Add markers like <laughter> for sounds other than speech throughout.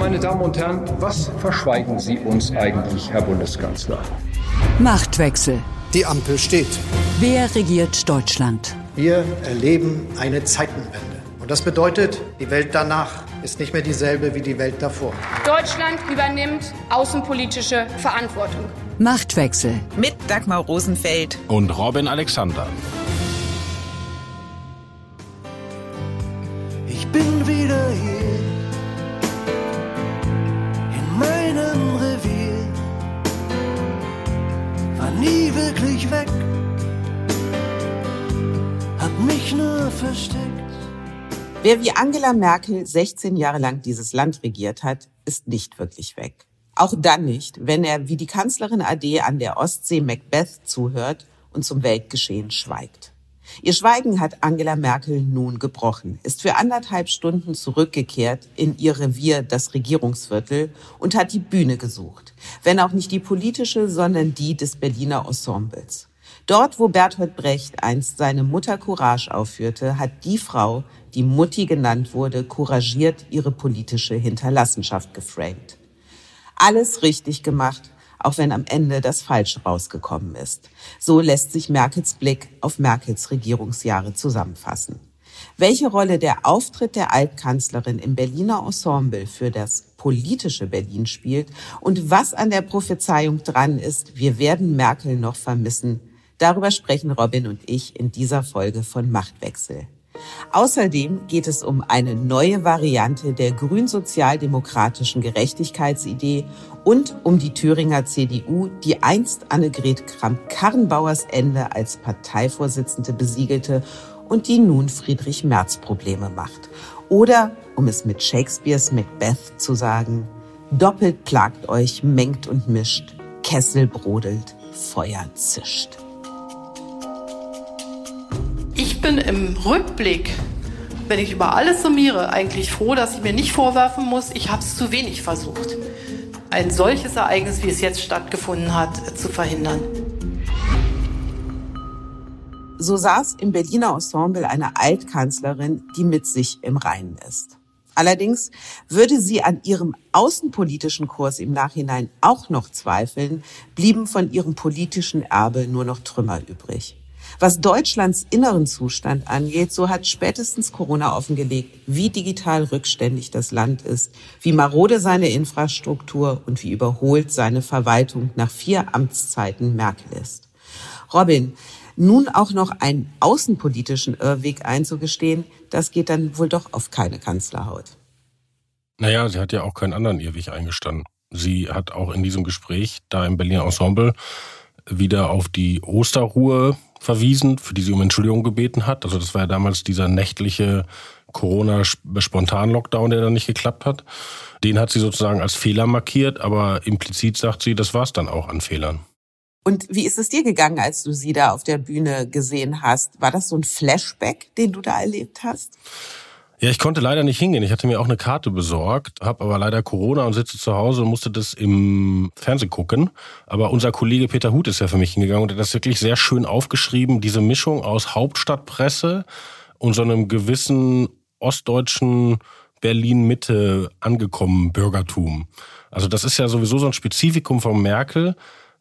Meine Damen und Herren, was verschweigen Sie uns eigentlich, Herr Bundeskanzler? Machtwechsel. Die Ampel steht. Wer regiert Deutschland? Wir erleben eine Zeitenwende. Und das bedeutet, die Welt danach ist nicht mehr dieselbe wie die Welt davor. Deutschland übernimmt außenpolitische Verantwortung. Machtwechsel. Mit Dagmar Rosenfeld und Robin Alexander. Wer wie Angela Merkel 16 Jahre lang dieses Land regiert hat, ist nicht wirklich weg. Auch dann nicht, wenn er wie die Kanzlerin AD an der Ostsee Macbeth zuhört und zum Weltgeschehen schweigt. Ihr Schweigen hat Angela Merkel nun gebrochen, ist für anderthalb Stunden zurückgekehrt in ihr Revier, das Regierungsviertel, und hat die Bühne gesucht. Wenn auch nicht die politische, sondern die des Berliner Ensembles. Dort, wo Bertolt Brecht einst seine Mutter Courage aufführte, hat die Frau, die Mutti genannt wurde, couragiert ihre politische Hinterlassenschaft geframed. Alles richtig gemacht, auch wenn am Ende das Falsche rausgekommen ist. So lässt sich Merkels Blick auf Merkels Regierungsjahre zusammenfassen. Welche Rolle der Auftritt der Altkanzlerin im Berliner Ensemble für das politische Berlin spielt und was an der Prophezeiung dran ist, wir werden Merkel noch vermissen, darüber sprechen Robin und ich in dieser Folge von Machtwechsel. Außerdem geht es um eine neue Variante der grünsozialdemokratischen Gerechtigkeitsidee und um die Thüringer CDU, die einst Annegret Kramp-Karrenbauers Ende als Parteivorsitzende besiegelte und die nun Friedrich Merz Probleme macht. Oder, um es mit Shakespeares Macbeth zu sagen, doppelt plagt euch, mengt und mischt, Kessel brodelt, Feuer zischt. Bin im Rückblick, wenn ich über alles summiere, eigentlich froh, dass ich mir nicht vorwerfen muss, ich habe es zu wenig versucht, ein solches Ereignis, wie es jetzt stattgefunden hat, zu verhindern. So saß im Berliner Ensemble eine Altkanzlerin, die mit sich im Reinen ist. Allerdings würde sie an ihrem außenpolitischen Kurs im Nachhinein auch noch zweifeln, blieben von ihrem politischen Erbe nur noch Trümmer übrig. Was Deutschlands inneren Zustand angeht, so hat spätestens Corona offengelegt, wie digital rückständig das Land ist, wie marode seine Infrastruktur und wie überholt seine Verwaltung nach vier Amtszeiten Merkel ist. Robin, nun auch noch einen außenpolitischen Irrweg einzugestehen, das geht dann wohl doch auf keine Kanzlerhaut. Naja, sie hat ja auch keinen anderen Irrweg eingestanden. Sie hat auch in diesem Gespräch da im Berliner Ensemble wieder auf die Osterruhe verwiesen, für die sie um Entschuldigung gebeten hat. Also das war ja damals dieser nächtliche Corona-Spontan-Lockdown, der dann nicht geklappt hat. Den hat sie sozusagen als Fehler markiert, aber implizit sagt sie, das war es dann auch an Fehlern. Und wie ist es dir gegangen, als du sie da auf der Bühne gesehen hast? War das so ein Flashback, den du da erlebt hast? Ja, ich konnte leider nicht hingehen. Ich hatte mir auch eine Karte besorgt, habe aber leider Corona und sitze zu Hause und musste das im Fernsehen gucken. Aber unser Kollege Peter Huth ist ja für mich hingegangen und hat das wirklich sehr schön aufgeschrieben, diese Mischung aus Hauptstadtpresse und so einem gewissen ostdeutschen Berlin-Mitte angekommen Bürgertum. Also das ist ja sowieso so ein Spezifikum von Merkel,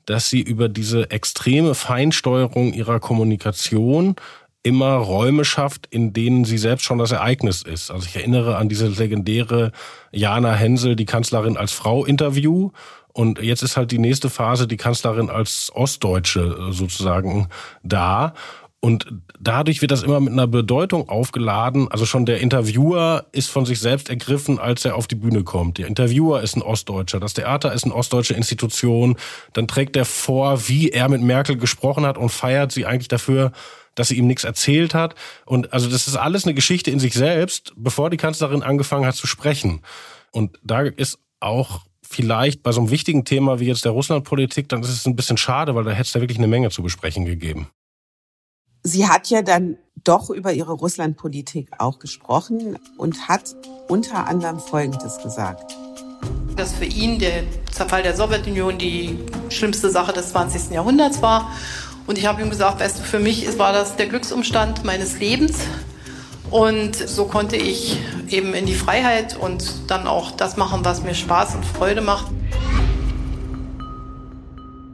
dass sie über diese extreme Feinsteuerung ihrer Kommunikation immer Räume schafft, in denen sie selbst schon das Ereignis ist. Also ich erinnere an diese legendäre Jana Hensel, die Kanzlerin als Frau Interview. Und jetzt ist halt die nächste Phase, die Kanzlerin als Ostdeutsche sozusagen da. Und dadurch wird das immer mit einer Bedeutung aufgeladen. Also schon der Interviewer ist von sich selbst ergriffen, als er auf die Bühne kommt. Der Interviewer ist ein Ostdeutscher. Das Theater ist eine ostdeutsche Institution. Dann trägt er vor, wie er mit Merkel gesprochen hat und feiert sie eigentlich dafür, dass sie ihm nichts erzählt hat. Und also das ist alles eine Geschichte in sich selbst, bevor die Kanzlerin angefangen hat zu sprechen. Und da ist auch vielleicht bei so einem wichtigen Thema wie jetzt der Russlandpolitik, dann ist es ein bisschen schade, weil da hätte es da wirklich eine Menge zu besprechen gegeben. Sie hat ja dann doch über ihre Russlandpolitik auch gesprochen und hat unter anderem Folgendes gesagt. Dass für ihn der Zerfall der Sowjetunion die schlimmste Sache des 20. Jahrhunderts war und ich habe ihm gesagt, weißt du, für mich war das der Glücksumstand meines Lebens. Und so konnte ich eben in die Freiheit und dann auch das machen, was mir Spaß und Freude macht.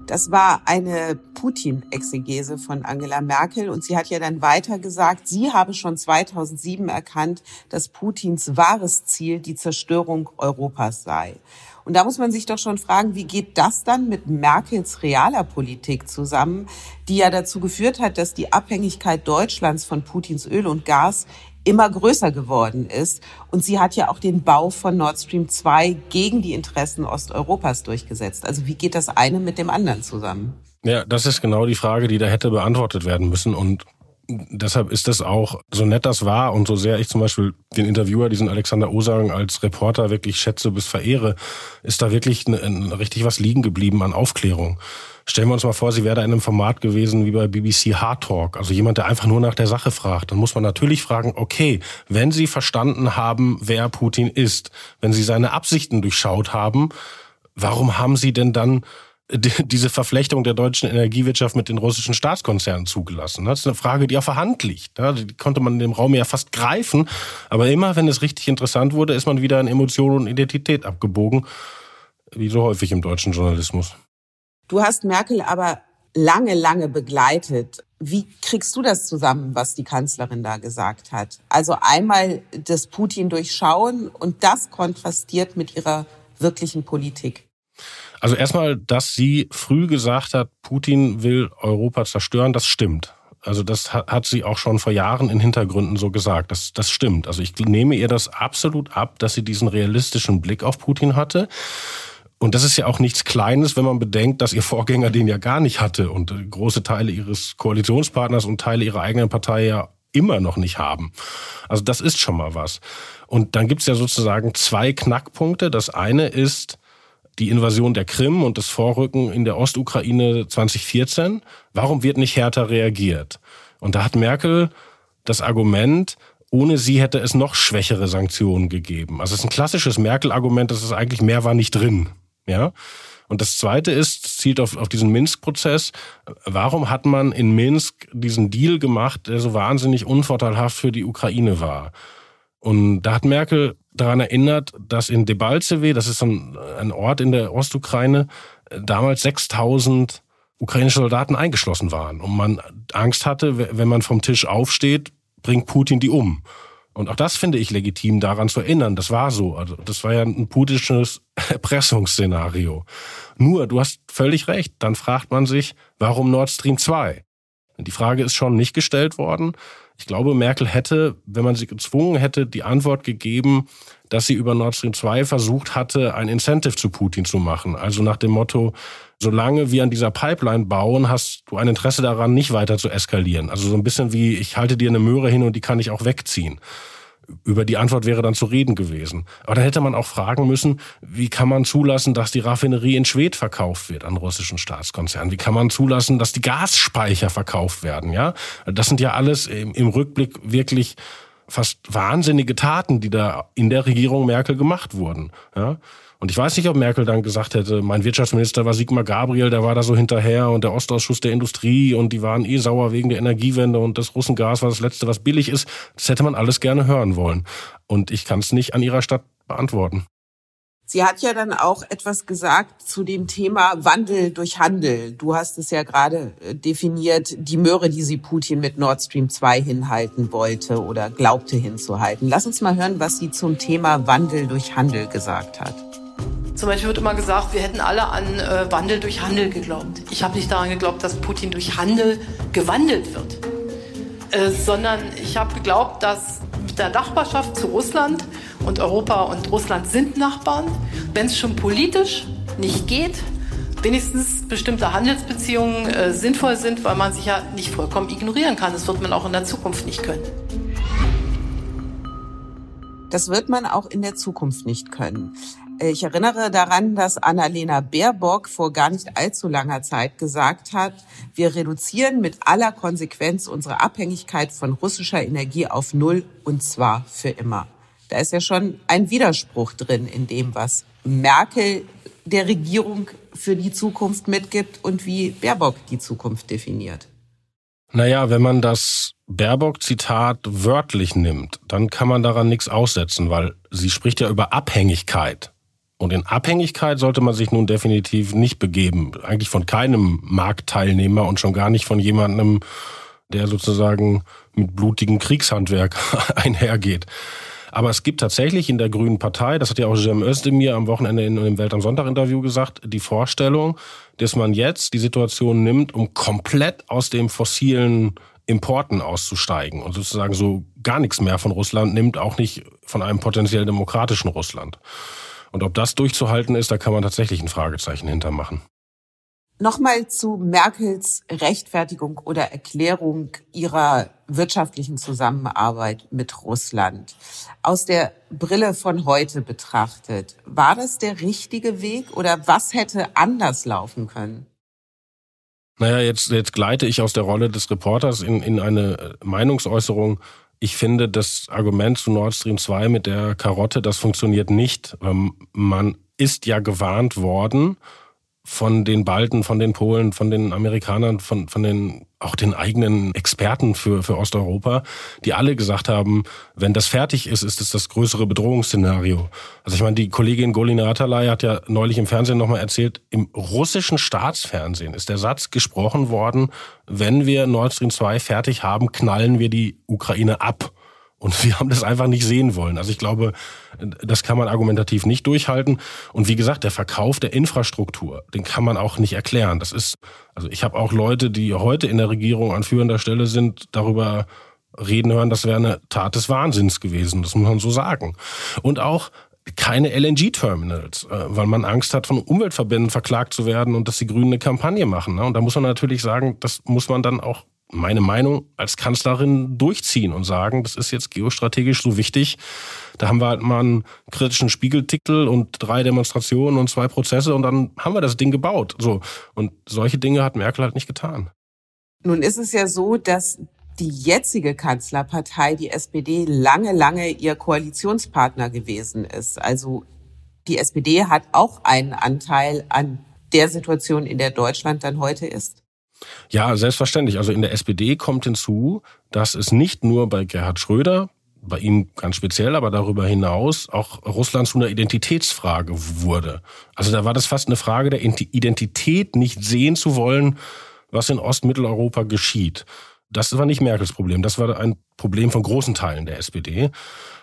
Das war eine Putin-Exegese von Angela Merkel und sie hat ja dann weiter gesagt, sie habe schon 2007 erkannt, dass Putins wahres Ziel die Zerstörung Europas sei. Und da muss man sich doch schon fragen, wie geht das dann mit Merkels realer Politik zusammen, die ja dazu geführt hat, dass die Abhängigkeit Deutschlands von Putins Öl und Gas immer größer geworden ist. Und sie hat ja auch den Bau von Nord Stream 2 gegen die Interessen Osteuropas durchgesetzt. Also wie geht das eine mit dem anderen zusammen? Ja, das ist genau die Frage, die da hätte beantwortet werden müssen. Und deshalb ist das auch, so nett das war und so sehr ich zum Beispiel den Interviewer, diesen Alexander Osang als Reporter wirklich schätze bis verehre, ist da wirklich ne, ne, richtig was liegen geblieben an Aufklärung. Stellen wir uns mal vor, sie wäre da in einem Format gewesen wie bei BBC Hard Talk, also jemand, der einfach nur nach der Sache fragt. Dann muss man natürlich fragen, okay, wenn Sie verstanden haben, wer Putin ist, wenn Sie seine Absichten durchschaut haben, warum haben Sie denn dann diese Verflechtung der deutschen Energiewirtschaft mit den russischen Staatskonzernen zugelassen? Das ist eine Frage, die auf der Hand liegt. Die konnte man in dem Raum ja fast greifen. Aber immer, wenn es richtig interessant wurde, ist man wieder in Emotion und Identität abgebogen. Wie so häufig im deutschen Journalismus. Du hast Merkel aber lange, lange begleitet. Wie kriegst du das zusammen, was die Kanzlerin da gesagt hat? Also einmal das Putin durchschauen und das kontrastiert mit ihrer wirklichen Politik. Also erstmal, dass sie früh gesagt hat, Putin will Europa zerstören, das stimmt. Also das hat sie auch schon vor Jahren in Hintergründen so gesagt. Das, das stimmt. Also ich nehme ihr das absolut ab, dass sie diesen realistischen Blick auf Putin hatte. Und das ist ja auch nichts Kleines, wenn man bedenkt, dass ihr Vorgänger den ja gar nicht hatte und große Teile ihres Koalitionspartners und Teile ihrer eigenen Partei ja immer noch nicht haben. Also das ist schon mal was. Und dann gibt's ja sozusagen zwei Knackpunkte. Das eine ist, die Invasion der Krim und das Vorrücken in der Ostukraine 2014. Warum wird nicht härter reagiert? Und da hat Merkel das Argument, ohne sie hätte es noch schwächere Sanktionen gegeben. Also es ist ein klassisches Merkel-Argument, das ist eigentlich mehr war nicht drin. Ja. Und das zweite ist, zielt auf, auf diesen Minsk-Prozess. Warum hat man in Minsk diesen Deal gemacht, der so wahnsinnig unvorteilhaft für die Ukraine war? Und da hat Merkel daran erinnert, dass in Debaltseve, das ist ein, Ort in der Ostukraine, damals 6000 ukrainische Soldaten eingeschlossen waren und man Angst hatte, wenn man vom Tisch aufsteht, bringt Putin die um. Und auch das finde ich legitim, daran zu erinnern. Das war so. Also das war ja ein putinsches <laughs> Erpressungsszenario. Nur, du hast völlig recht. Dann fragt man sich, warum Nord Stream 2? Die Frage ist schon nicht gestellt worden. Ich glaube, Merkel hätte, wenn man sie gezwungen hätte, die Antwort gegeben, dass sie über Nord Stream 2 versucht hatte, ein Incentive zu Putin zu machen. Also nach dem Motto, solange wir an dieser Pipeline bauen, hast du ein Interesse daran, nicht weiter zu eskalieren. Also so ein bisschen wie, ich halte dir eine Möhre hin und die kann ich auch wegziehen über die Antwort wäre dann zu reden gewesen. Aber da hätte man auch fragen müssen, wie kann man zulassen, dass die Raffinerie in Schwedt verkauft wird an russischen Staatskonzernen? Wie kann man zulassen, dass die Gasspeicher verkauft werden? Ja, das sind ja alles im, im Rückblick wirklich fast wahnsinnige Taten, die da in der Regierung Merkel gemacht wurden. Ja. Und ich weiß nicht, ob Merkel dann gesagt hätte, mein Wirtschaftsminister war Sigmar Gabriel, der war da so hinterher und der Ostausschuss der Industrie und die waren eh sauer wegen der Energiewende und das Russengas war das Letzte, was billig ist. Das hätte man alles gerne hören wollen. Und ich kann es nicht an ihrer Stadt beantworten. Sie hat ja dann auch etwas gesagt zu dem Thema Wandel durch Handel. Du hast es ja gerade äh, definiert, die Möhre, die sie Putin mit Nord Stream 2 hinhalten wollte oder glaubte hinzuhalten. Lass uns mal hören, was sie zum Thema Wandel durch Handel gesagt hat. Zum Beispiel wird immer gesagt, wir hätten alle an äh, Wandel durch Handel geglaubt. Ich habe nicht daran geglaubt, dass Putin durch Handel gewandelt wird, äh, sondern ich habe geglaubt, dass mit der Nachbarschaft zu Russland und Europa und Russland sind Nachbarn, wenn es schon politisch nicht geht, wenigstens bestimmte Handelsbeziehungen äh, sinnvoll sind, weil man sich ja nicht vollkommen ignorieren kann. Das wird man auch in der Zukunft nicht können. Das wird man auch in der Zukunft nicht können. Ich erinnere daran, dass Annalena Baerbock vor gar nicht allzu langer Zeit gesagt hat, wir reduzieren mit aller Konsequenz unsere Abhängigkeit von russischer Energie auf Null und zwar für immer. Da ist ja schon ein Widerspruch drin in dem, was Merkel der Regierung für die Zukunft mitgibt und wie Baerbock die Zukunft definiert. Naja, wenn man das Baerbock-Zitat wörtlich nimmt, dann kann man daran nichts aussetzen, weil sie spricht ja über Abhängigkeit. Und in Abhängigkeit sollte man sich nun definitiv nicht begeben. Eigentlich von keinem Marktteilnehmer und schon gar nicht von jemandem, der sozusagen mit blutigem Kriegshandwerk <laughs> einhergeht. Aber es gibt tatsächlich in der Grünen Partei, das hat ja auch Jem Özdemir am Wochenende in dem Welt am Sonntag Interview gesagt, die Vorstellung, dass man jetzt die Situation nimmt, um komplett aus dem fossilen Importen auszusteigen und sozusagen so gar nichts mehr von Russland nimmt, auch nicht von einem potenziell demokratischen Russland. Und ob das durchzuhalten ist, da kann man tatsächlich ein Fragezeichen hintermachen. Nochmal zu Merkels Rechtfertigung oder Erklärung ihrer wirtschaftlichen Zusammenarbeit mit Russland. Aus der Brille von heute betrachtet, war das der richtige Weg oder was hätte anders laufen können? Naja, jetzt, jetzt gleite ich aus der Rolle des Reporters in, in eine Meinungsäußerung. Ich finde, das Argument zu Nord Stream 2 mit der Karotte, das funktioniert nicht. Ähm, man ist ja gewarnt worden von den Balten, von den Polen, von den Amerikanern, von, von den auch den eigenen Experten für, für Osteuropa, die alle gesagt haben, wenn das fertig ist, ist es das größere Bedrohungsszenario. Also ich meine, die Kollegin Golina Atalay hat ja neulich im Fernsehen nochmal erzählt, im russischen Staatsfernsehen ist der Satz gesprochen worden, wenn wir Nord Stream 2 fertig haben, knallen wir die Ukraine ab. Und wir haben das einfach nicht sehen wollen. Also ich glaube, das kann man argumentativ nicht durchhalten. Und wie gesagt, der Verkauf der Infrastruktur, den kann man auch nicht erklären. Das ist, also ich habe auch Leute, die heute in der Regierung an führender Stelle sind, darüber reden hören, das wäre eine Tat des Wahnsinns gewesen. Das muss man so sagen. Und auch keine LNG-Terminals, äh, weil man Angst hat, von Umweltverbänden verklagt zu werden und dass die Grünen eine Kampagne machen. Ne? Und da muss man natürlich sagen, das muss man dann auch meine Meinung als Kanzlerin durchziehen und sagen, das ist jetzt geostrategisch so wichtig. Da haben wir halt mal einen kritischen Spiegeltitel und drei Demonstrationen und zwei Prozesse und dann haben wir das Ding gebaut. So. Und solche Dinge hat Merkel halt nicht getan. Nun ist es ja so, dass die jetzige Kanzlerpartei, die SPD, lange, lange ihr Koalitionspartner gewesen ist. Also die SPD hat auch einen Anteil an der Situation, in der Deutschland dann heute ist. Ja, selbstverständlich. Also in der SPD kommt hinzu, dass es nicht nur bei Gerhard Schröder, bei ihm ganz speziell, aber darüber hinaus auch Russland zu einer Identitätsfrage wurde. Also da war das fast eine Frage der Identität, nicht sehen zu wollen, was in Ostmitteleuropa geschieht. Das war nicht Merkels Problem, das war ein Problem von großen Teilen der SPD.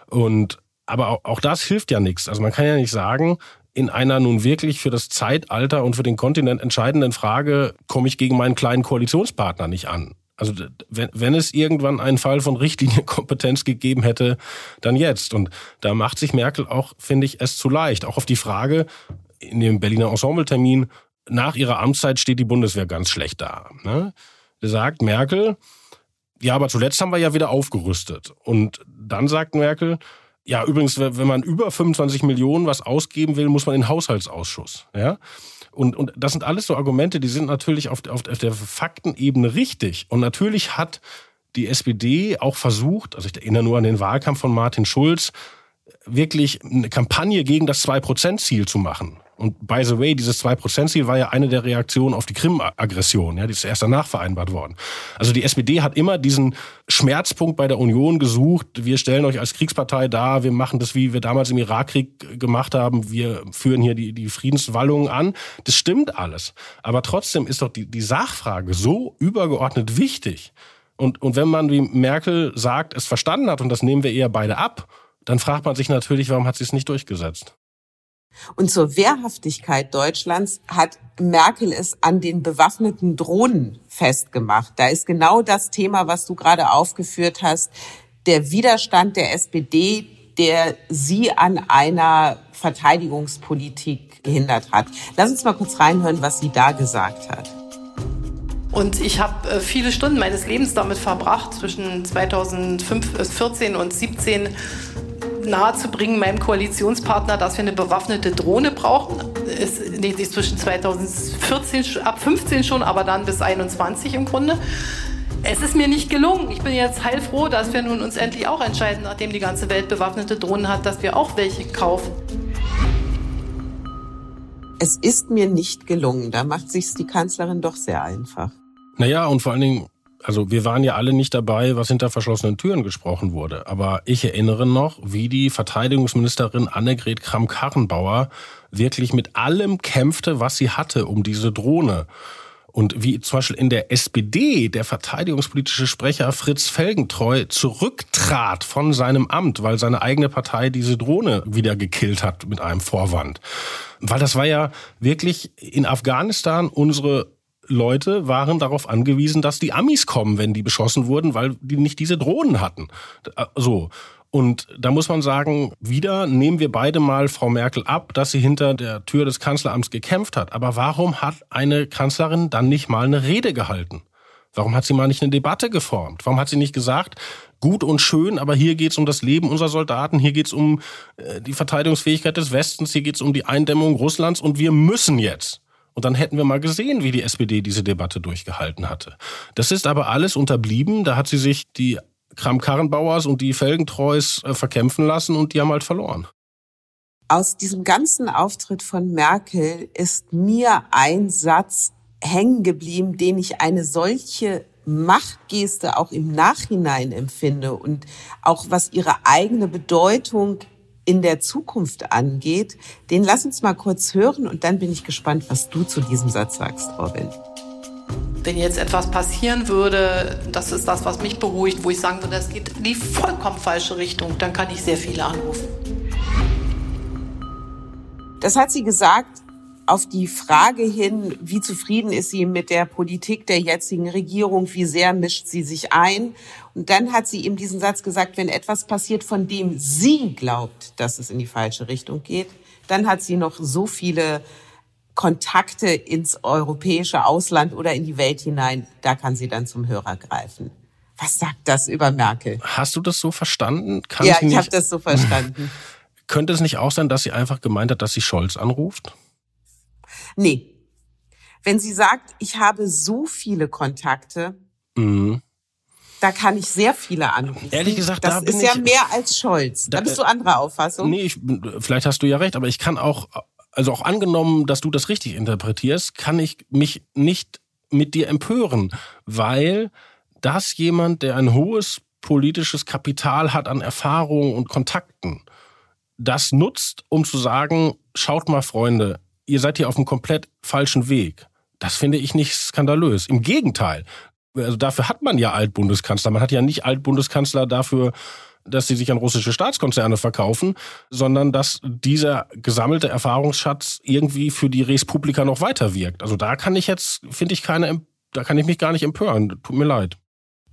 Und aber auch, auch das hilft ja nichts. Also man kann ja nicht sagen, in einer nun wirklich für das Zeitalter und für den Kontinent entscheidenden Frage komme ich gegen meinen kleinen Koalitionspartner nicht an. Also wenn, wenn es irgendwann einen Fall von Richtlinienkompetenz <laughs> gegeben hätte, dann jetzt. Und da macht sich Merkel auch, finde ich, es zu leicht. Auch auf die Frage in dem Berliner Ensembletermin, nach ihrer Amtszeit steht die Bundeswehr ganz schlecht da. Ne? Sagt Merkel, ja, aber zuletzt haben wir ja wieder aufgerüstet. Und dann sagt Merkel, ja, übrigens, wenn man über 25 Millionen was ausgeben will, muss man in den Haushaltsausschuss. Ja? Und, und das sind alles so Argumente, die sind natürlich auf, auf, auf der Faktenebene richtig. Und natürlich hat die SPD auch versucht, also ich erinnere nur an den Wahlkampf von Martin Schulz, wirklich eine Kampagne gegen das 2%-Ziel zu machen. Und by the way, dieses 2%-Ziel war ja eine der Reaktionen auf die Krim-Aggression. Ja, die ist erst danach vereinbart worden. Also die SPD hat immer diesen Schmerzpunkt bei der Union gesucht. Wir stellen euch als Kriegspartei dar. Wir machen das, wie wir damals im Irakkrieg gemacht haben. Wir führen hier die, die Friedenswallungen an. Das stimmt alles. Aber trotzdem ist doch die, die Sachfrage so übergeordnet wichtig. Und, und wenn man wie Merkel sagt, es verstanden hat, und das nehmen wir eher beide ab, dann fragt man sich natürlich, warum hat sie es nicht durchgesetzt? Und zur Wehrhaftigkeit Deutschlands hat Merkel es an den bewaffneten Drohnen festgemacht. Da ist genau das Thema, was du gerade aufgeführt hast, der Widerstand der SPD, der sie an einer Verteidigungspolitik gehindert hat. Lass uns mal kurz reinhören, was sie da gesagt hat. Und ich habe äh, viele Stunden meines Lebens damit verbracht, zwischen 2014 und 2017 nahezubringen, meinem Koalitionspartner, dass wir eine bewaffnete Drohne brauchen. Es, nee, ist zwischen 2014, ab 15 schon, aber dann bis 21 im Grunde. Es ist mir nicht gelungen. Ich bin jetzt heilfroh, dass wir nun uns endlich auch entscheiden, nachdem die ganze Welt bewaffnete Drohnen hat, dass wir auch welche kaufen. Es ist mir nicht gelungen. Da macht sich die Kanzlerin doch sehr einfach. Naja, und vor allen Dingen also wir waren ja alle nicht dabei, was hinter verschlossenen Türen gesprochen wurde. Aber ich erinnere noch, wie die Verteidigungsministerin Annegret Kramp-Karrenbauer wirklich mit allem kämpfte, was sie hatte, um diese Drohne. Und wie zum Beispiel in der SPD der verteidigungspolitische Sprecher Fritz Felgentreu zurücktrat von seinem Amt, weil seine eigene Partei diese Drohne wieder gekillt hat mit einem Vorwand. Weil das war ja wirklich in Afghanistan unsere Leute waren darauf angewiesen, dass die Amis kommen, wenn die beschossen wurden, weil die nicht diese Drohnen hatten. So. Und da muss man sagen, wieder nehmen wir beide mal Frau Merkel ab, dass sie hinter der Tür des Kanzleramts gekämpft hat. Aber warum hat eine Kanzlerin dann nicht mal eine Rede gehalten? Warum hat sie mal nicht eine Debatte geformt? Warum hat sie nicht gesagt, gut und schön, aber hier geht's um das Leben unserer Soldaten, hier geht's um äh, die Verteidigungsfähigkeit des Westens, hier geht's um die Eindämmung Russlands und wir müssen jetzt. Und dann hätten wir mal gesehen, wie die SPD diese Debatte durchgehalten hatte. Das ist aber alles unterblieben. Da hat sie sich die Kram-Karrenbauers und die Felgentreus äh, verkämpfen lassen und die haben halt verloren. Aus diesem ganzen Auftritt von Merkel ist mir ein Satz hängen geblieben, den ich eine solche Machtgeste auch im Nachhinein empfinde und auch was ihre eigene Bedeutung in der Zukunft angeht, den lass uns mal kurz hören und dann bin ich gespannt, was du zu diesem Satz sagst, Robin. Wenn jetzt etwas passieren würde, das ist das, was mich beruhigt, wo ich sagen würde, das geht in die vollkommen falsche Richtung, dann kann ich sehr viele anrufen. Das hat sie gesagt auf die Frage hin, wie zufrieden ist sie mit der Politik der jetzigen Regierung, wie sehr mischt sie sich ein. Und dann hat sie ihm diesen Satz gesagt, wenn etwas passiert, von dem sie glaubt, dass es in die falsche Richtung geht, dann hat sie noch so viele Kontakte ins europäische Ausland oder in die Welt hinein, da kann sie dann zum Hörer greifen. Was sagt das über Merkel? Hast du das so verstanden? Kann ja, ich habe das so verstanden. <laughs> Könnte es nicht auch sein, dass sie einfach gemeint hat, dass sie Scholz anruft? Nee. Wenn sie sagt, ich habe so viele Kontakte, mhm. Da kann ich sehr viele anrufen. Ehrlich gesagt, das da bin ist ich, ja mehr als Scholz. Da, da bist du anderer Auffassung. Nee, ich, vielleicht hast du ja recht, aber ich kann auch, also auch angenommen, dass du das richtig interpretierst, kann ich mich nicht mit dir empören, weil das jemand, der ein hohes politisches Kapital hat an Erfahrungen und Kontakten, das nutzt, um zu sagen, schaut mal, Freunde, ihr seid hier auf einem komplett falschen Weg. Das finde ich nicht skandalös. Im Gegenteil. Also dafür hat man ja Altbundeskanzler. Man hat ja nicht Altbundeskanzler dafür, dass sie sich an russische Staatskonzerne verkaufen, sondern dass dieser gesammelte Erfahrungsschatz irgendwie für die Res Publica noch weiter wirkt. Also da kann ich jetzt, finde ich keine, da kann ich mich gar nicht empören. Tut mir leid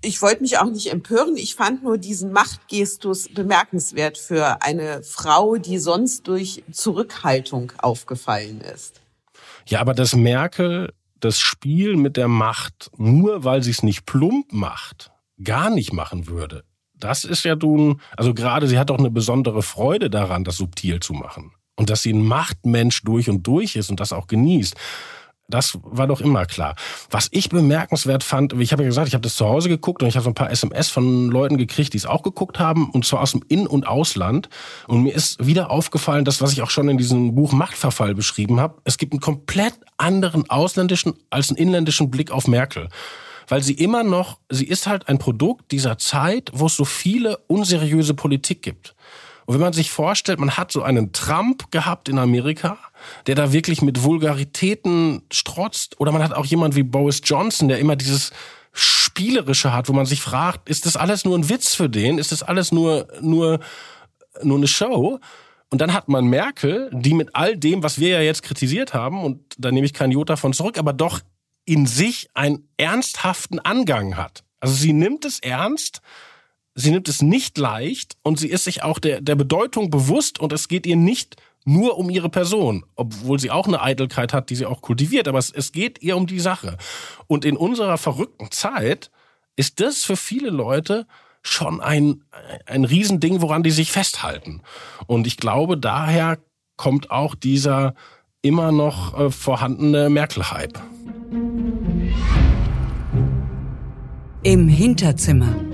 ich wollte mich auch nicht empören. Ich fand nur diesen Machtgestus bemerkenswert für eine Frau, die sonst durch Zurückhaltung aufgefallen ist. Ja, aber dass Merkel das Spiel mit der Macht, nur weil sie es nicht plump macht, gar nicht machen würde. Das ist ja nun, also gerade sie hat doch eine besondere Freude daran, das subtil zu machen. Und dass sie ein Machtmensch durch und durch ist und das auch genießt. Das war doch immer klar. Was ich bemerkenswert fand, ich habe ja gesagt, ich habe das zu Hause geguckt und ich habe so ein paar SMS von Leuten gekriegt, die es auch geguckt haben, und zwar aus dem In- und Ausland. Und mir ist wieder aufgefallen, das, was ich auch schon in diesem Buch Machtverfall beschrieben habe, es gibt einen komplett anderen ausländischen als einen inländischen Blick auf Merkel. Weil sie immer noch, sie ist halt ein Produkt dieser Zeit, wo es so viele unseriöse Politik gibt. Und wenn man sich vorstellt, man hat so einen Trump gehabt in Amerika, der da wirklich mit Vulgaritäten strotzt. Oder man hat auch jemand wie Boris Johnson, der immer dieses Spielerische hat, wo man sich fragt, ist das alles nur ein Witz für den? Ist das alles nur, nur, nur eine Show? Und dann hat man Merkel, die mit all dem, was wir ja jetzt kritisiert haben, und da nehme ich kein Jota von zurück, aber doch in sich einen ernsthaften Angang hat. Also sie nimmt es ernst, sie nimmt es nicht leicht und sie ist sich auch der, der Bedeutung bewusst und es geht ihr nicht nur um ihre Person, obwohl sie auch eine Eitelkeit hat, die sie auch kultiviert, aber es, es geht ihr um die Sache. Und in unserer verrückten Zeit ist das für viele Leute schon ein, ein Riesending, woran die sich festhalten. Und ich glaube, daher kommt auch dieser immer noch äh, vorhandene Merkel-Hype. Im Hinterzimmer.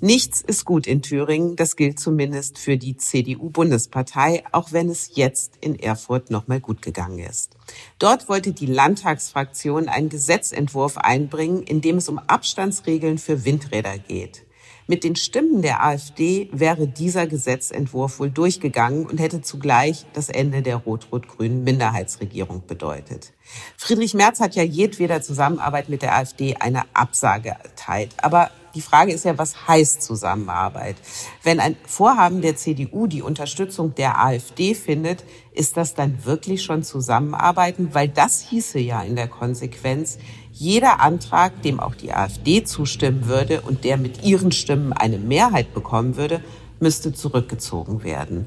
Nichts ist gut in Thüringen, das gilt zumindest für die CDU-Bundespartei, auch wenn es jetzt in Erfurt nochmal gut gegangen ist. Dort wollte die Landtagsfraktion einen Gesetzentwurf einbringen, in dem es um Abstandsregeln für Windräder geht. Mit den Stimmen der AfD wäre dieser Gesetzentwurf wohl durchgegangen und hätte zugleich das Ende der rot-rot-grünen Minderheitsregierung bedeutet. Friedrich Merz hat ja jedweder Zusammenarbeit mit der AfD eine Absage erteilt. Aber die Frage ist ja, was heißt Zusammenarbeit? Wenn ein Vorhaben der CDU die Unterstützung der AfD findet, ist das dann wirklich schon Zusammenarbeiten? Weil das hieße ja in der Konsequenz, jeder Antrag, dem auch die AfD zustimmen würde und der mit ihren Stimmen eine Mehrheit bekommen würde, müsste zurückgezogen werden.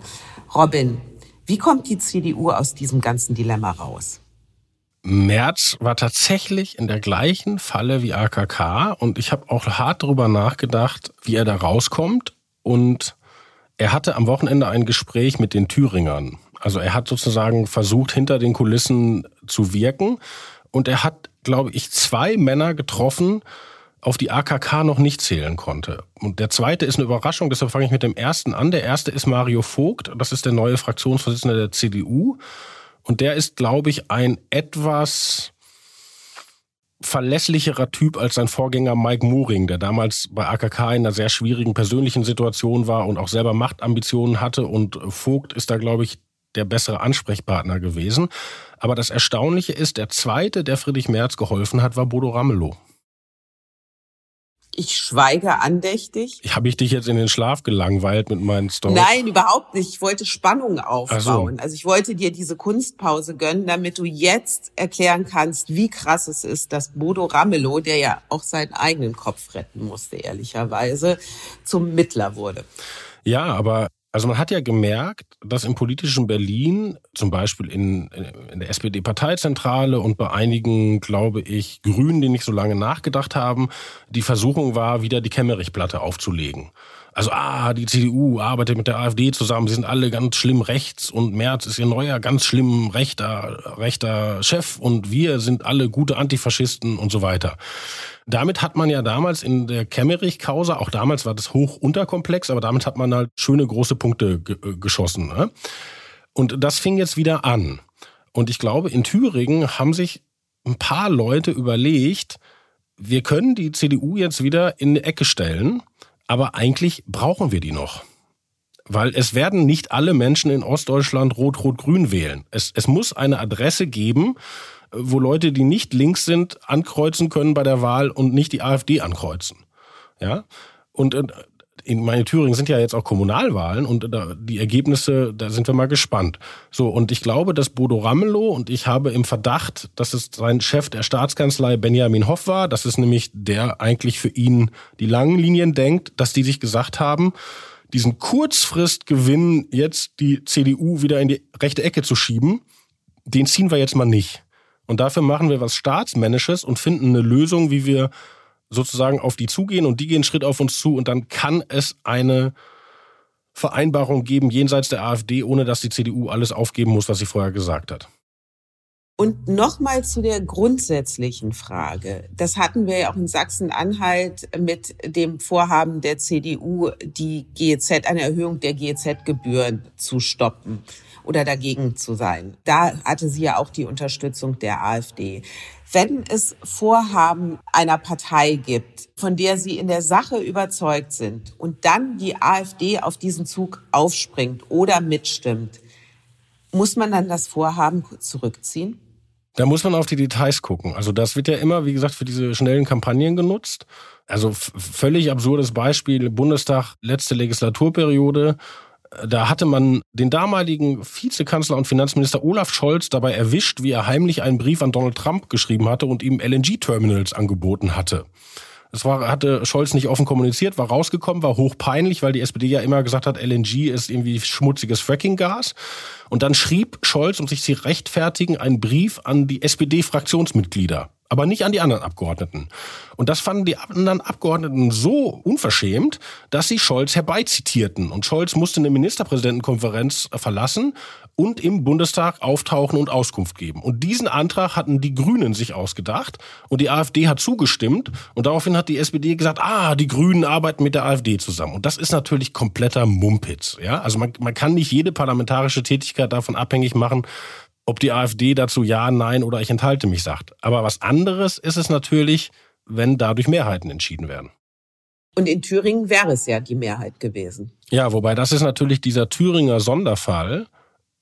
Robin, wie kommt die CDU aus diesem ganzen Dilemma raus? Merz war tatsächlich in der gleichen Falle wie AKK und ich habe auch hart darüber nachgedacht, wie er da rauskommt und er hatte am Wochenende ein Gespräch mit den Thüringern. Also er hat sozusagen versucht, hinter den Kulissen zu wirken und er hat, glaube ich, zwei Männer getroffen, auf die AKK noch nicht zählen konnte. Und der zweite ist eine Überraschung, deshalb fange ich mit dem ersten an. Der erste ist Mario Vogt, das ist der neue Fraktionsvorsitzende der CDU. Und der ist, glaube ich, ein etwas verlässlicherer Typ als sein Vorgänger Mike Mooring, der damals bei AKK in einer sehr schwierigen persönlichen Situation war und auch selber Machtambitionen hatte. Und Vogt ist da, glaube ich, der bessere Ansprechpartner gewesen. Aber das Erstaunliche ist, der zweite, der Friedrich Merz geholfen hat, war Bodo Ramelow. Ich schweige andächtig. Habe ich dich jetzt in den Schlaf gelangweilt mit meinen Storys? Nein, überhaupt nicht. Ich wollte Spannung aufbauen. So. Also ich wollte dir diese Kunstpause gönnen, damit du jetzt erklären kannst, wie krass es ist, dass Bodo Ramelow, der ja auch seinen eigenen Kopf retten musste, ehrlicherweise, zum Mittler wurde. Ja, aber also man hat ja gemerkt, dass im politischen Berlin, zum Beispiel in, in der SPD-Parteizentrale und bei einigen, glaube ich, Grünen, die nicht so lange nachgedacht haben, die Versuchung war, wieder die Kemmerich-Platte aufzulegen. Also, ah, die CDU arbeitet mit der AfD zusammen, sie sind alle ganz schlimm rechts und Merz ist ihr neuer, ganz schlimm rechter, rechter Chef und wir sind alle gute Antifaschisten und so weiter. Damit hat man ja damals in der Kemmerich-Causa, auch damals war das hoch unterkomplex, aber damit hat man halt schöne große Punkte äh, geschossen. Ne? Und das fing jetzt wieder an. Und ich glaube, in Thüringen haben sich ein paar Leute überlegt, wir können die CDU jetzt wieder in eine Ecke stellen, aber eigentlich brauchen wir die noch. Weil es werden nicht alle Menschen in Ostdeutschland rot-rot-grün wählen. Es, es muss eine Adresse geben, wo Leute, die nicht links sind, ankreuzen können bei der Wahl und nicht die AfD ankreuzen. Ja. Und in meine Thüringen sind ja jetzt auch Kommunalwahlen und die Ergebnisse, da sind wir mal gespannt. So, und ich glaube, dass Bodo Ramelow und ich habe im Verdacht, dass es sein Chef der Staatskanzlei Benjamin Hoff war, das ist nämlich der eigentlich für ihn die langen Linien denkt, dass die sich gesagt haben, diesen Kurzfristgewinn jetzt die CDU wieder in die rechte Ecke zu schieben, den ziehen wir jetzt mal nicht. Und dafür machen wir was Staatsmännisches und finden eine Lösung, wie wir sozusagen auf die zugehen und die gehen einen Schritt auf uns zu und dann kann es eine Vereinbarung geben jenseits der AfD, ohne dass die CDU alles aufgeben muss, was sie vorher gesagt hat. Und nochmal zu der grundsätzlichen Frage. Das hatten wir ja auch in Sachsen-Anhalt mit dem Vorhaben der CDU, die GEZ, eine Erhöhung der GEZ-Gebühren zu stoppen oder dagegen zu sein. Da hatte sie ja auch die Unterstützung der AfD. Wenn es Vorhaben einer Partei gibt, von der Sie in der Sache überzeugt sind und dann die AfD auf diesen Zug aufspringt oder mitstimmt, muss man dann das Vorhaben zurückziehen? Da muss man auf die Details gucken. Also das wird ja immer, wie gesagt, für diese schnellen Kampagnen genutzt. Also völlig absurdes Beispiel, Bundestag, letzte Legislaturperiode da hatte man den damaligen Vizekanzler und Finanzminister Olaf Scholz dabei erwischt, wie er heimlich einen Brief an Donald Trump geschrieben hatte und ihm LNG-Terminals angeboten hatte. Das war, hatte Scholz nicht offen kommuniziert, war rausgekommen, war hochpeinlich, weil die SPD ja immer gesagt hat, LNG ist irgendwie schmutziges Frackinggas. Und dann schrieb Scholz, um sich zu rechtfertigen, einen Brief an die SPD-Fraktionsmitglieder. aber nicht an die anderen Abgeordneten. Und das fanden die anderen Abgeordneten so unverschämt, dass sie Scholz herbeizitierten. Und Scholz musste eine Ministerpräsidentenkonferenz verlassen und im Bundestag auftauchen und Auskunft geben. Und diesen Antrag hatten die Grünen sich ausgedacht und die AfD hat zugestimmt und daraufhin hat die SPD gesagt, ah, die Grünen arbeiten mit der AfD zusammen. Und das ist natürlich kompletter Mumpitz. Ja? Also man, man kann nicht jede parlamentarische Tätigkeit davon abhängig machen, ob die AfD dazu ja, nein oder ich enthalte mich sagt. Aber was anderes ist es natürlich, wenn dadurch Mehrheiten entschieden werden. Und in Thüringen wäre es ja die Mehrheit gewesen. Ja, wobei das ist natürlich dieser Thüringer Sonderfall,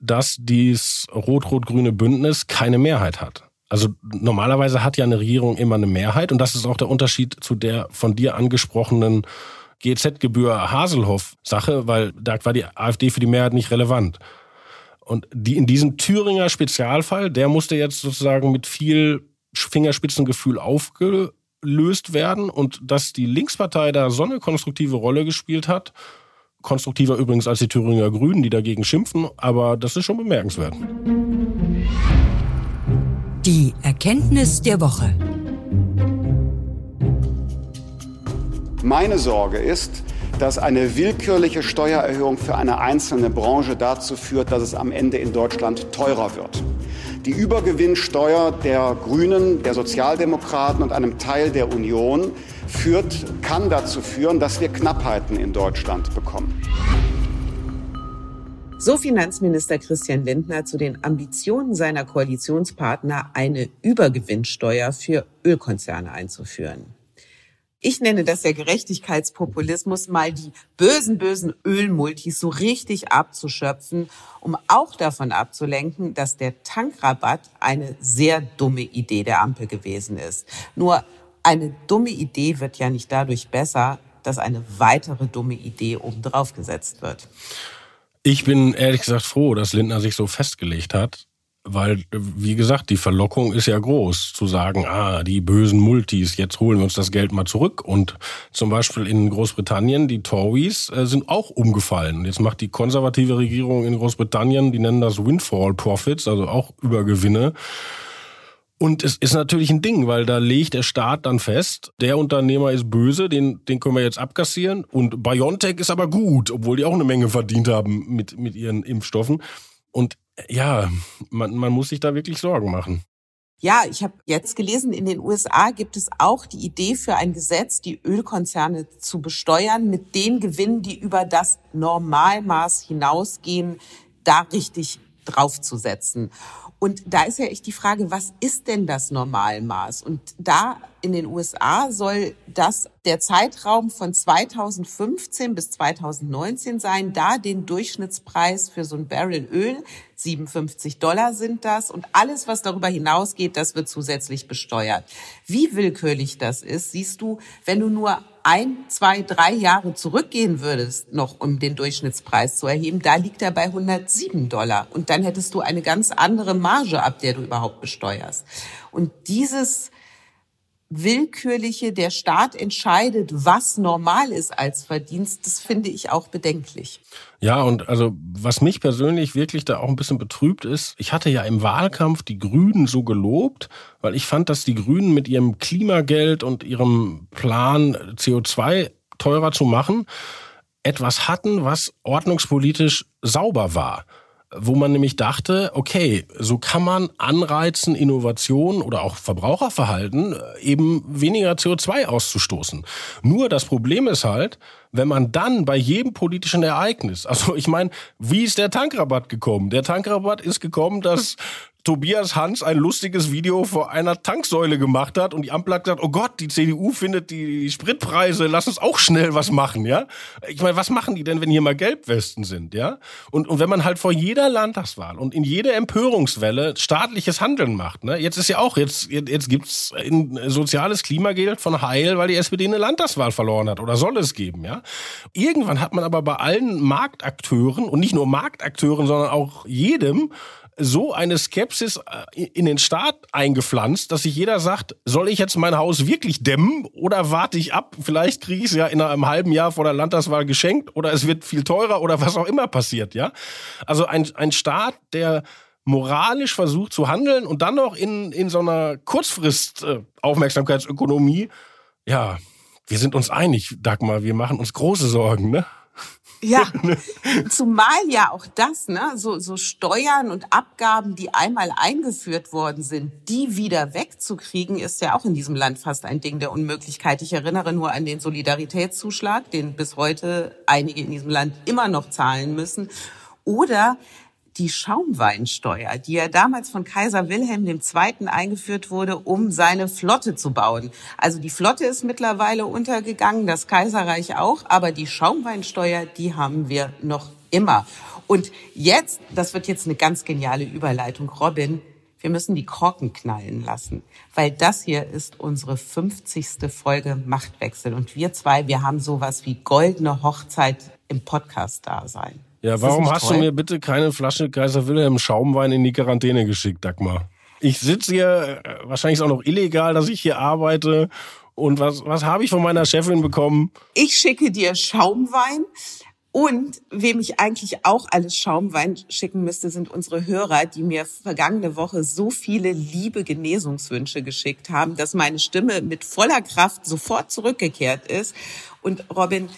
dass dieses rot-rot-grüne Bündnis keine Mehrheit hat. Also normalerweise hat ja eine Regierung immer eine Mehrheit und das ist auch der Unterschied zu der von dir angesprochenen GZ-Gebühr Haselhoff-Sache, weil da war die AfD für die Mehrheit nicht relevant. Und die in diesem Thüringer Spezialfall, der musste jetzt sozusagen mit viel Fingerspitzengefühl aufgelöst werden und dass die Linkspartei da so eine konstruktive Rolle gespielt hat, konstruktiver übrigens als die Thüringer Grünen, die dagegen schimpfen, aber das ist schon bemerkenswert. Die Erkenntnis der Woche. Meine Sorge ist, dass eine willkürliche Steuererhöhung für eine einzelne Branche dazu führt, dass es am Ende in Deutschland teurer wird. Die Übergewinnsteuer der Grünen, der Sozialdemokraten und einem Teil der Union führt, kann dazu führen, dass wir Knappheiten in Deutschland bekommen. So Finanzminister Christian Lindner zu den Ambitionen seiner Koalitionspartner, eine Übergewinnsteuer für Ölkonzerne einzuführen. Ich nenne das ja Gerechtigkeitspopulismus, mal die bösen, bösen Ölmultis so richtig abzuschöpfen, um auch davon abzulenken, dass der Tankrabatt eine sehr dumme Idee der Ampel gewesen ist. Nur eine dumme Idee wird ja nicht dadurch besser, dass eine weitere dumme Idee obendrauf gesetzt wird. Ich bin ehrlich gesagt froh, dass Lindner sich so festgelegt hat weil, wie gesagt, die Verlockung ist ja groß, zu sagen, ah, die bösen Multis, jetzt holen wir uns das Geld mal zurück. Und zum Beispiel in Großbritannien, die Tories äh, sind auch umgefallen. Jetzt macht die konservative Regierung in Großbritannien, die nennen das Windfall Profits, also auch Übergewinne. Und es ist natürlich ein Ding, weil da legt der Staat dann fest, der Unternehmer ist böse, den, den können wir jetzt abkassieren. Und BioNTech ist aber gut, obwohl die auch eine Menge verdient haben mit, mit ihren Impfstoffen. Und ja, man, man muss sich da wirklich Sorgen machen. Ja, ich habe jetzt gelesen, in den USA gibt es auch die Idee für ein Gesetz, die Ölkonzerne zu besteuern mit den Gewinnen, die über das Normalmaß hinausgehen, da richtig draufzusetzen. Und da ist ja echt die Frage, was ist denn das Normalmaß? Und da in den USA soll das der Zeitraum von 2015 bis 2019 sein, da den Durchschnittspreis für so ein Barrel Öl 57 Dollar sind das und alles, was darüber hinausgeht, das wird zusätzlich besteuert. Wie willkürlich das ist, siehst du, wenn du nur ein, zwei, drei Jahre zurückgehen würdest, noch um den Durchschnittspreis zu erheben, da liegt er bei 107 Dollar. Und dann hättest du eine ganz andere Marge, ab der du überhaupt besteuerst. Und dieses willkürliche, der Staat entscheidet, was normal ist als Verdienst, das finde ich auch bedenklich. Ja, und also was mich persönlich wirklich da auch ein bisschen betrübt ist, ich hatte ja im Wahlkampf die Grünen so gelobt, weil ich fand, dass die Grünen mit ihrem Klimageld und ihrem Plan CO2 teurer zu machen, etwas hatten, was ordnungspolitisch sauber war wo man nämlich dachte, okay, so kann man anreizen, Innovation oder auch Verbraucherverhalten äh, eben weniger CO2 auszustoßen. Nur das Problem ist halt, wenn man dann bei jedem politischen Ereignis, also ich meine, wie ist der Tankrabatt gekommen? Der Tankrabatt ist gekommen, dass Tobias Hans ein lustiges Video vor einer Tanksäule gemacht hat und die Ampel hat gesagt, oh Gott, die CDU findet die Spritpreise, lass uns auch schnell was machen, ja? Ich meine, was machen die denn, wenn hier mal Gelbwesten sind, ja? Und, und wenn man halt vor jeder Landtagswahl und in jeder Empörungswelle staatliches Handeln macht, ne? Jetzt ist ja auch, jetzt, jetzt gibt's ein soziales Klimageld von Heil, weil die SPD eine Landtagswahl verloren hat oder soll es geben, ja? Irgendwann hat man aber bei allen Marktakteuren und nicht nur Marktakteuren, sondern auch jedem so eine Skepsis äh, in den Staat eingepflanzt, dass sich jeder sagt, soll ich jetzt mein Haus wirklich dämmen oder warte ich ab? Vielleicht kriege ich es ja in einem halben Jahr vor der Landtagswahl geschenkt oder es wird viel teurer oder was auch immer passiert, ja? Also ein, ein Staat, der moralisch versucht zu handeln und dann noch in, in so einer Kurzfrist-Aufmerksamkeitsökonomie. Ja, wir sind uns einig, Dagmar, wir machen uns große Sorgen, ne? Ja, <laughs> zumal ja auch das, ne, so, so Steuern und Abgaben, die einmal eingeführt worden sind, die wieder wegzukriegen, ist ja auch in diesem Land fast ein Ding der Unmöglichkeit. Ich erinnere nur an den Solidaritätszuschlag, den bis heute einige in diesem Land immer noch zahlen müssen. Oder die Schaumweinsteuer, die ja damals von Kaiser Wilhelm II. eingeführt wurde, um seine Flotte zu bauen. Also die Flotte ist mittlerweile untergegangen, das Kaiserreich auch, aber die Schaumweinsteuer, die haben wir noch immer. Und jetzt, das wird jetzt eine ganz geniale Überleitung, Robin, wir müssen die Korken knallen lassen, weil das hier ist unsere 50. Folge Machtwechsel und wir zwei, wir haben sowas wie goldene Hochzeit im Podcast-Dasein. Ja, warum hast toll? du mir bitte keine Flasche Kaiser Wilhelm Schaumwein in die Quarantäne geschickt, Dagmar? Ich sitze hier, äh, wahrscheinlich ist auch noch illegal, dass ich hier arbeite. Und was, was habe ich von meiner Chefin bekommen? Ich schicke dir Schaumwein. Und wem ich eigentlich auch alles Schaumwein schicken müsste, sind unsere Hörer, die mir vergangene Woche so viele liebe Genesungswünsche geschickt haben, dass meine Stimme mit voller Kraft sofort zurückgekehrt ist. Und Robin,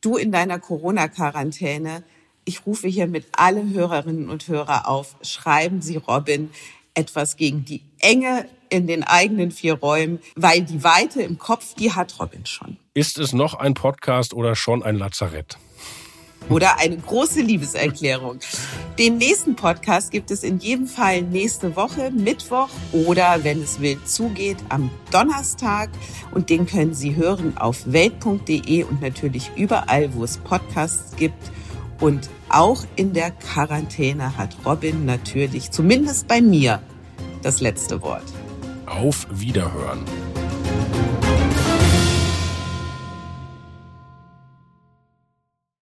du in deiner Corona-Quarantäne, ich rufe hier mit alle Hörerinnen und Hörer auf, schreiben Sie Robin etwas gegen die Enge in den eigenen vier Räumen, weil die Weite im Kopf, die hat Robin schon. Ist es noch ein Podcast oder schon ein Lazarett? Oder eine große Liebeserklärung. Den nächsten Podcast gibt es in jedem Fall nächste Woche, Mittwoch oder, wenn es wild zugeht, am Donnerstag. Und den können Sie hören auf welt.de und natürlich überall, wo es Podcasts gibt. Und auch in der Quarantäne hat Robin natürlich, zumindest bei mir, das letzte Wort. Auf Wiederhören.